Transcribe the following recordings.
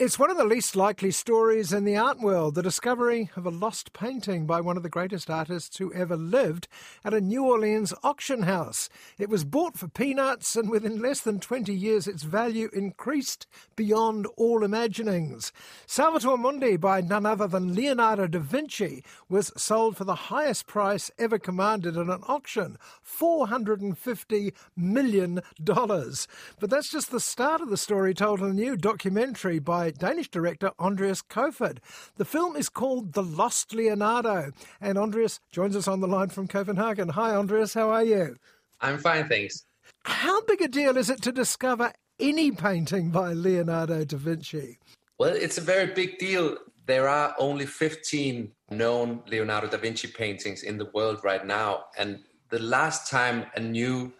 It's one of the least likely stories in the art world the discovery of a lost painting by one of the greatest artists who ever lived at a New Orleans auction house. It was bought for peanuts, and within less than 20 years, its value increased beyond all imaginings. Salvator Mundi, by none other than Leonardo da Vinci, was sold for the highest price ever commanded at an auction $450 million. But that's just the start of the story told in a new documentary by Danish director Andreas Koefoed. The film is called The Lost Leonardo, and Andreas joins us on the line from Copenhagen. Hi, Andreas, how are you? I'm fine, thanks. How big a deal is it to discover any painting by Leonardo da Vinci? Well, it's a very big deal. There are only 15 known Leonardo da Vinci paintings in the world right now. And the last time a new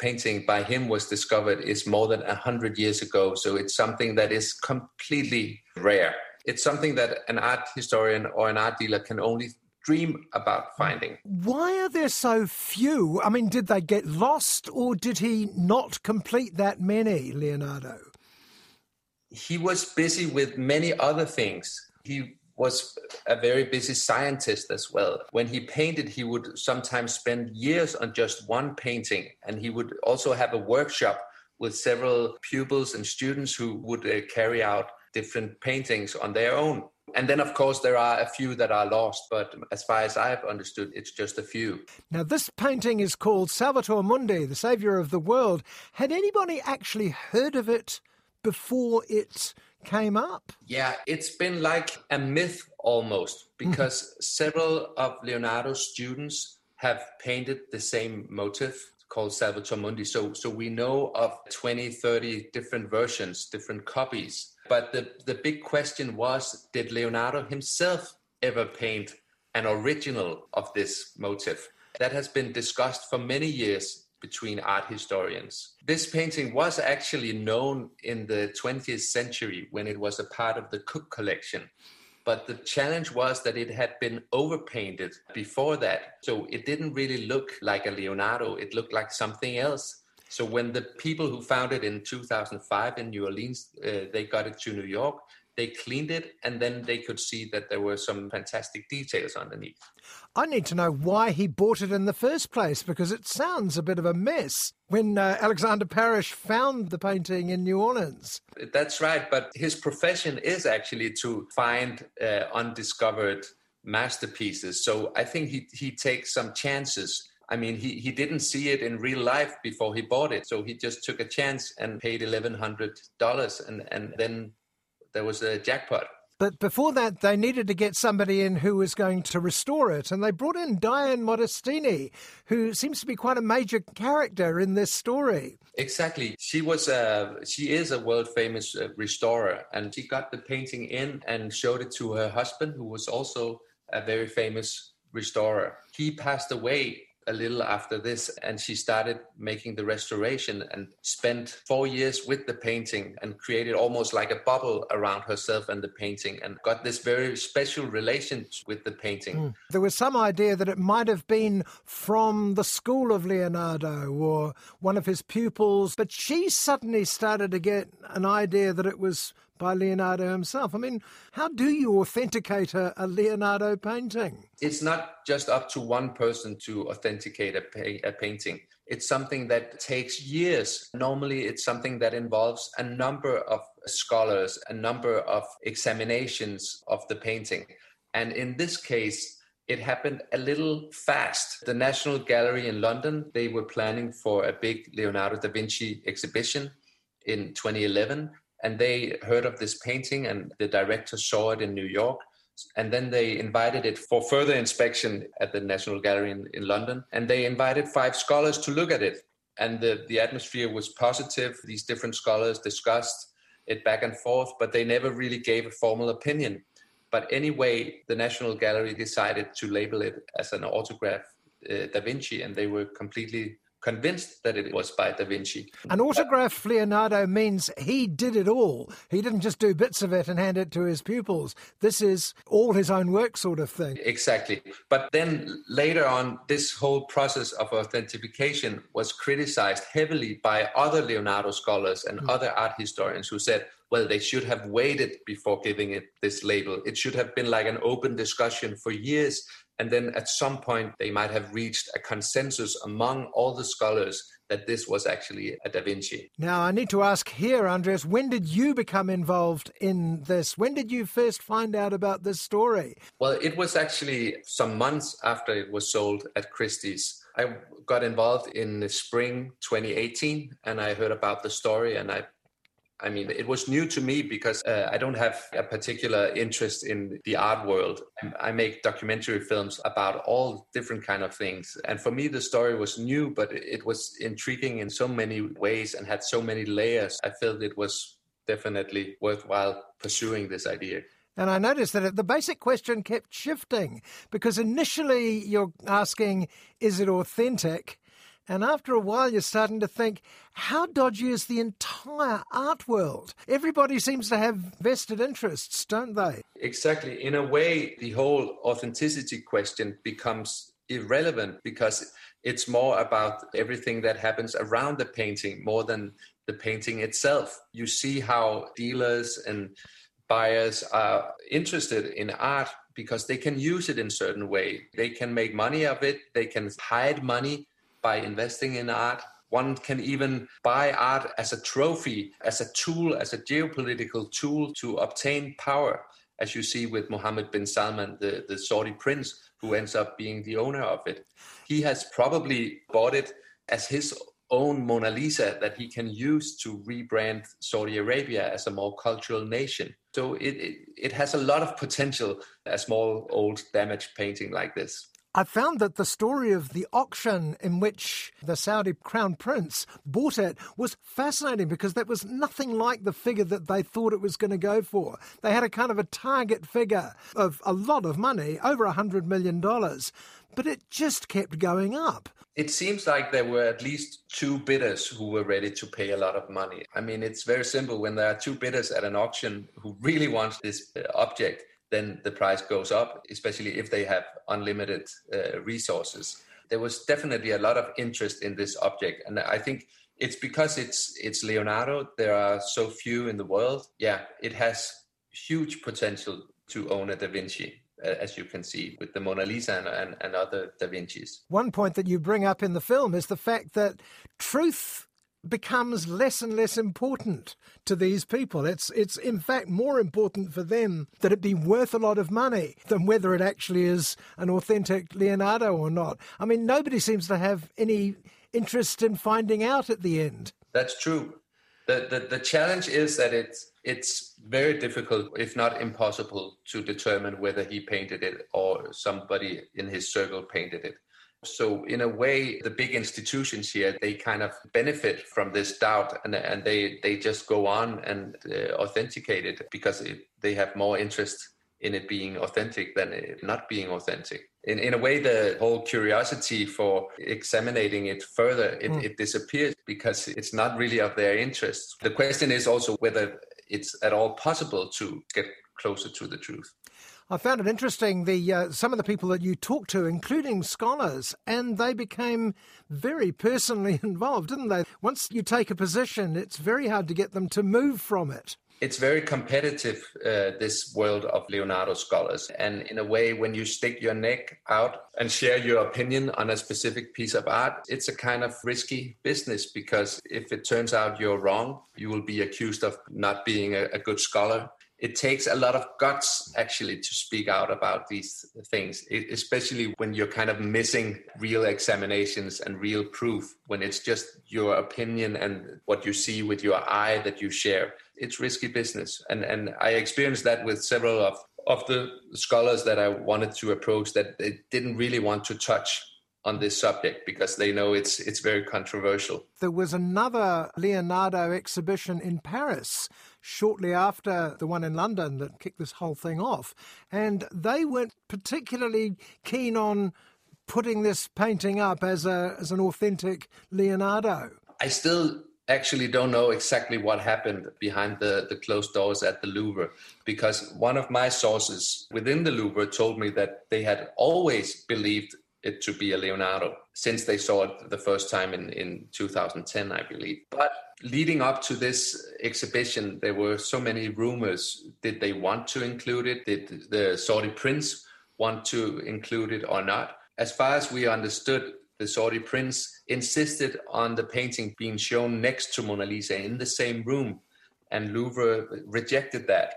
painting by him was discovered is more than 100 years ago. So it's something that is completely rare. It's something that an art historian or an art dealer can only dream about finding. Why are there so few? I mean, did they get lost or did he not complete that many, Leonardo? He was busy with many other things. He was a very busy scientist as well. When he painted, he would sometimes spend years on just one painting, and he would also have a workshop with several pupils and students who would uh, carry out different paintings on their own. And then, of course, there are a few that are lost, but as far as I've understood, it's just a few. Now, this painting is called Salvator Mundi, the Saviour of the World. Had anybody actually heard of it before it came up? Yeah, it's been like a myth almost hmm. because several of Leonardo's students have painted the same motif called Salvator Mundi. So, so we know of 20, 30 different versions, different copies. But the, the big question was did Leonardo himself ever paint an original of this motif? That has been discussed for many years between art historians. This painting was actually known in the 20th century when it was a part of the Cook collection. But the challenge was that it had been overpainted before that. So it didn't really look like a Leonardo, it looked like something else. So when the people who found it in 2005 in New Orleans, uh, they got it to New York, they cleaned it and then they could see that there were some fantastic details underneath. I need to know why he bought it in the first place because it sounds a bit of a mess when uh, Alexander Parish found the painting in New Orleans. That's right, but his profession is actually to find uh, undiscovered masterpieces. So I think he, he takes some chances. I mean, he, he didn't see it in real life before he bought it. So he just took a chance and paid $1,100 and, and then there was a jackpot. But before that, they needed to get somebody in who was going to restore it. And they brought in Dianne Modestini, who seems to be quite a major character in this story. Exactly. She was a, she is a world famous uh, restorer. And she got the painting in and showed it to her husband, who was also a very famous restorer. He passed away a little after this and she started making the restoration and spent four years with the painting and created almost like a bubble around herself and the painting and got this very special relation with the painting. Mm. There was some idea that it might have been from the school of Leonardo or one of his pupils, but she suddenly started to get an idea that it was by Leonardo himself. I mean, how do you authenticate a, a Leonardo painting? It's not just up to one person to authenticate a, pa- a painting. It's something that takes years. Normally, it's something that involves a number of scholars, a number of examinations of the painting. And in this case, it happened a little fast. The National Gallery in London, they were planning for a big Leonardo da Vinci exhibition in 2011 and they heard of this painting and the director saw it in New York and then they invited it for further inspection at the National Gallery in, in London and they invited five scholars to look at it and the, the atmosphere was positive these different scholars discussed it back and forth, but they never really gave a formal opinion. But anyway, the National Gallery decided to label it as an autograph uh, Da Vinci, and they were completely convinced that it was by Da Vinci. An autograph Leonardo means he did it all. He didn't just do bits of it and hand it to his pupils. This is all his own work, sort of thing. Exactly. But then later on, this whole process of authentication was criticized heavily by other Leonardo scholars and mm. other art historians who said, well, they should have waited before giving it this label. It should have been like an open discussion for years and then at some point, they might have reached a consensus among all the scholars that this was actually a Da Vinci. Now, I need to ask here, Andreas, when did you become involved in this? When did you first find out about this story? Well, it was actually some months after it was sold at Christie's. I got involved in the spring 2018 and I heard about the story and I I mean, it was new to me because uh, I don't have a particular interest in the art world. I make documentary films about all different kind of things, and for me, the story was new, but it was intriguing in so many ways and had so many layers. I felt it was definitely worthwhile pursuing this idea. And I noticed that the basic question kept shifting because initially you're asking, is it authentic? And after a while, you're starting to think, how dodgy is the entire art world? Everybody seems to have vested interests, don't they? Exactly. In a way, the whole authenticity question becomes irrelevant because it's more about everything that happens around the painting more than the painting itself. You see how dealers and buyers are interested in art because they can use it in certain way. They can make money of it. They can hide money by investing in art. One can even buy art as a trophy, as a tool, as a geopolitical tool to obtain power, as you see with Mohammed bin Salman, the, the Saudi prince, who ends up being the owner of it. He has probably bought it as his own Mona Lisa that he can use to rebrand Saudi Arabia as a more cultural nation. So it, it, it has a lot of potential, a small, old, damaged painting like this. I found that the story of the auction in which the Saudi crown prince bought it was fascinating because that was nothing like the figure that they thought it was going to go for. They had a kind of a target figure of a lot of money, over a $100 million, but it just kept going up. It seems like there were at least two bidders who were ready to pay a lot of money. I mean, it's very simple. When there are two bidders at an auction who really want this uh, object, then the price goes up, especially if they have unlimited uh, resources. There was definitely a lot of interest in this object, and I think it's because it's it's Leonardo. There are so few in the world. Yeah, it has huge potential to own a Da Vinci as you can see with the Mona Lisa and, and, and, other Da Vinci's. One point that you bring up in the film is the fact that truth becomes less and less important to these people. It's it's in fact more important for them that it be worth a lot of money than whether it actually is an authentic Leonardo or not. I mean, nobody seems to have any interest in finding out at the end. That's true. The, the, the challenge is that it's it's very difficult, if not impossible, to determine whether he painted it or somebody in his circle painted it. So in a way, the big institutions here, they kind of benefit from this doubt and, and they, they just go on and uh, authenticate it because it, they have more interest in it being authentic than it not being authentic. In, in a way, the whole curiosity for examining it further, it, mm. it disappears because it's not really of their interest. The question is also whether it's at all possible to get closer to the truth. I found it interesting the uh, some of the people that you talked to, including scholars, and they became very personally involved, didn't they? Once you take a position, it's very hard to get them to move from it. It's very competitive, uh, this world of Leonardo scholars. And in a way, when you stick your neck out and share your opinion on a specific piece of art, it's a kind of risky business because if it turns out you're wrong, you will be accused of not being a, a good scholar it takes a lot of guts actually to speak out about these things, especially when you're kind of missing real examinations and real proof, when it's just your opinion and what you see with your eye that you share. It's risky business. And, and I experienced that with several of, of the scholars that I wanted to approach that they didn't really want to touch on this subject because they know it's it's very controversial. There was another Leonardo exhibition in Paris shortly after the one in London that kicked this whole thing off, and they weren't particularly keen on putting this painting up as a as an authentic Leonardo. I still actually don't know exactly what happened behind the, the closed doors at the Louvre because one of my sources within the Louvre told me that they had always believed it to be a Leonardo since they saw it the first time in, in 2010, I believe. But leading up to this exhibition, there were so many rumors. Did they want to include it? Did the Saudi prince want to include it or not? As far as we understood, the Saudi prince insisted on the painting being shown next to Mona Lisa in the same room, and Louvre rejected that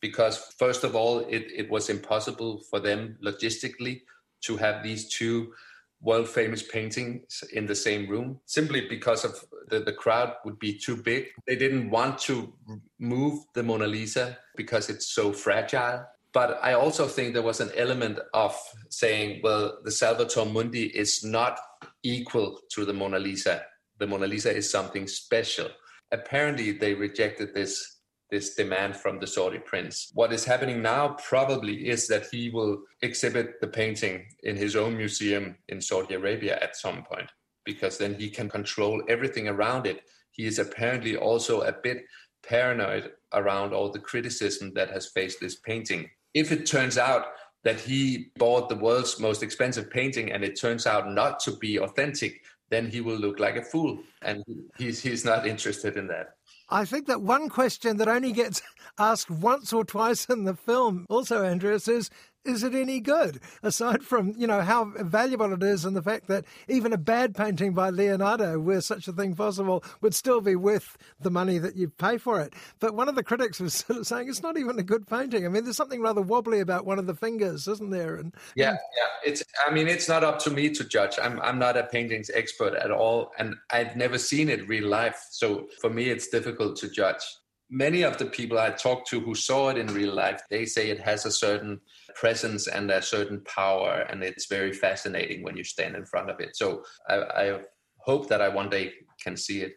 because, first of all, it, it was impossible for them logistically to have these two world famous paintings in the same room simply because of the, the crowd would be too big. They didn't want to move the Mona Lisa because it's so fragile. But I also think there was an element of saying, well, the Salvator Mundi is not equal to the Mona Lisa. The Mona Lisa is something special. Apparently, they rejected this this demand from the Saudi prince. What is happening now probably is that he will exhibit the painting in his own museum in Saudi Arabia at some point, because then he can control everything around it. He is apparently also a bit paranoid around all the criticism that has faced this painting. If it turns out that he bought the world's most expensive painting and it turns out not to be authentic, then he will look like a fool. And he's, he's not interested in that. I think that one question that only gets asked once or twice in the film, also, Andreas, is is it any good? Aside from, you know, how valuable it is and the fact that even a bad painting by Leonardo, were such a thing possible, would still be worth the money that you pay for it. But one of the critics was sort of saying it's not even a good painting. I mean, there's something rather wobbly about one of the fingers, isn't there? And Yeah, yeah. It's I mean, it's not up to me to judge. I'm I'm not a paintings expert at all and I've never seen it real life. So for me it's difficult to judge many of the people I talked to who saw it in real life, they say it has a certain presence and a certain power, and it's very fascinating when you stand in front of it. So I, I hope that I one day can see it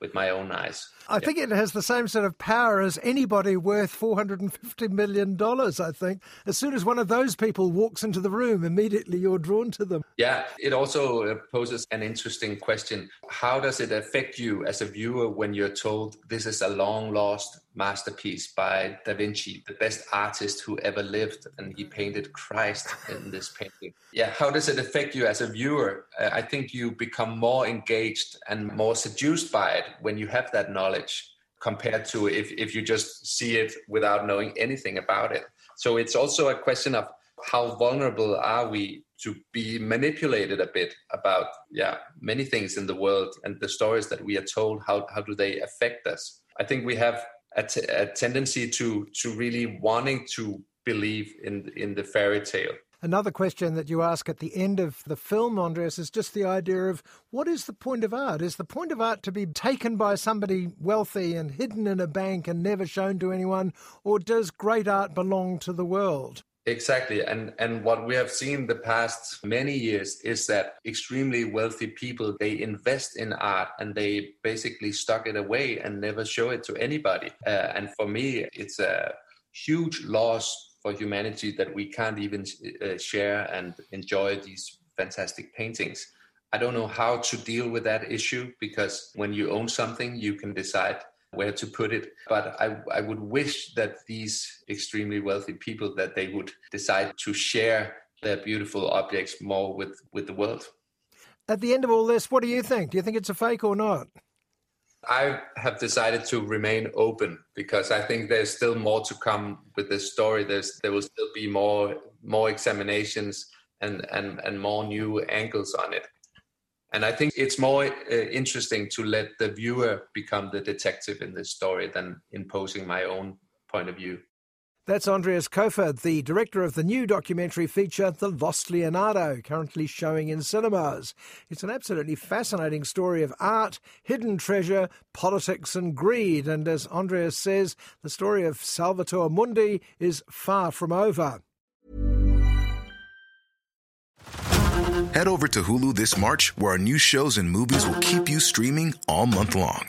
with my own eyes. I think it has the same sort of power as anybody worth $450 million, I think. As soon as one of those people walks into the room, immediately you're drawn to them. Yeah, it also uh, poses an interesting question. How does it affect you as a viewer when you're told this is a long lost masterpiece by Da Vinci, the best artist who ever lived, and he painted Christ in this painting? Yeah, how does it affect you as a viewer? Uh, I think you become more engaged and more seduced by it when you have that knowledge compared to if, if you just see it without knowing anything about it. So it's also a question of how vulnerable are we to be manipulated a bit about yeah many things in the world and the stories that we are told how, how do they affect us i think we have a, t- a tendency to to really wanting to believe in in the fairy tale Another question that you ask at the end of the film, Andreas, is just the idea of what is the point of art? Is the point of art to be taken by somebody wealthy and hidden in a bank and never shown to anyone, or does great art belong to the world? Exactly. And and what we have seen the past many years is that extremely wealthy people they invest in art and they basically stock it away and never show it to anybody. Uh, and for me it's a huge loss for humanity that we can't even uh, share and enjoy these fantastic paintings. I don't know how to deal with that issue because when you own something, you can decide where to put it. But I, I would wish that these extremely wealthy people that they would decide to share their beautiful objects more with, with the world. At the end of all this, what do you think? Do you think it's a fake or not? I have decided to remain open because I think there's still more to come with this story. There's there will still be more more examinations and and and more new angles on it. And I think it's more uh, interesting to let the viewer become the detective in this story than imposing my own point of view. That's Andreas Koefoed, the director of the new documentary feature, The Lost Leonardo, currently showing in cinemas. It's an absolutely fascinating story of art, hidden treasure, politics, and greed. And as Andreas says, the story of Salvator Mundi is far from over. Head over to Hulu this March, where our new shows and movies will keep you streaming all month long.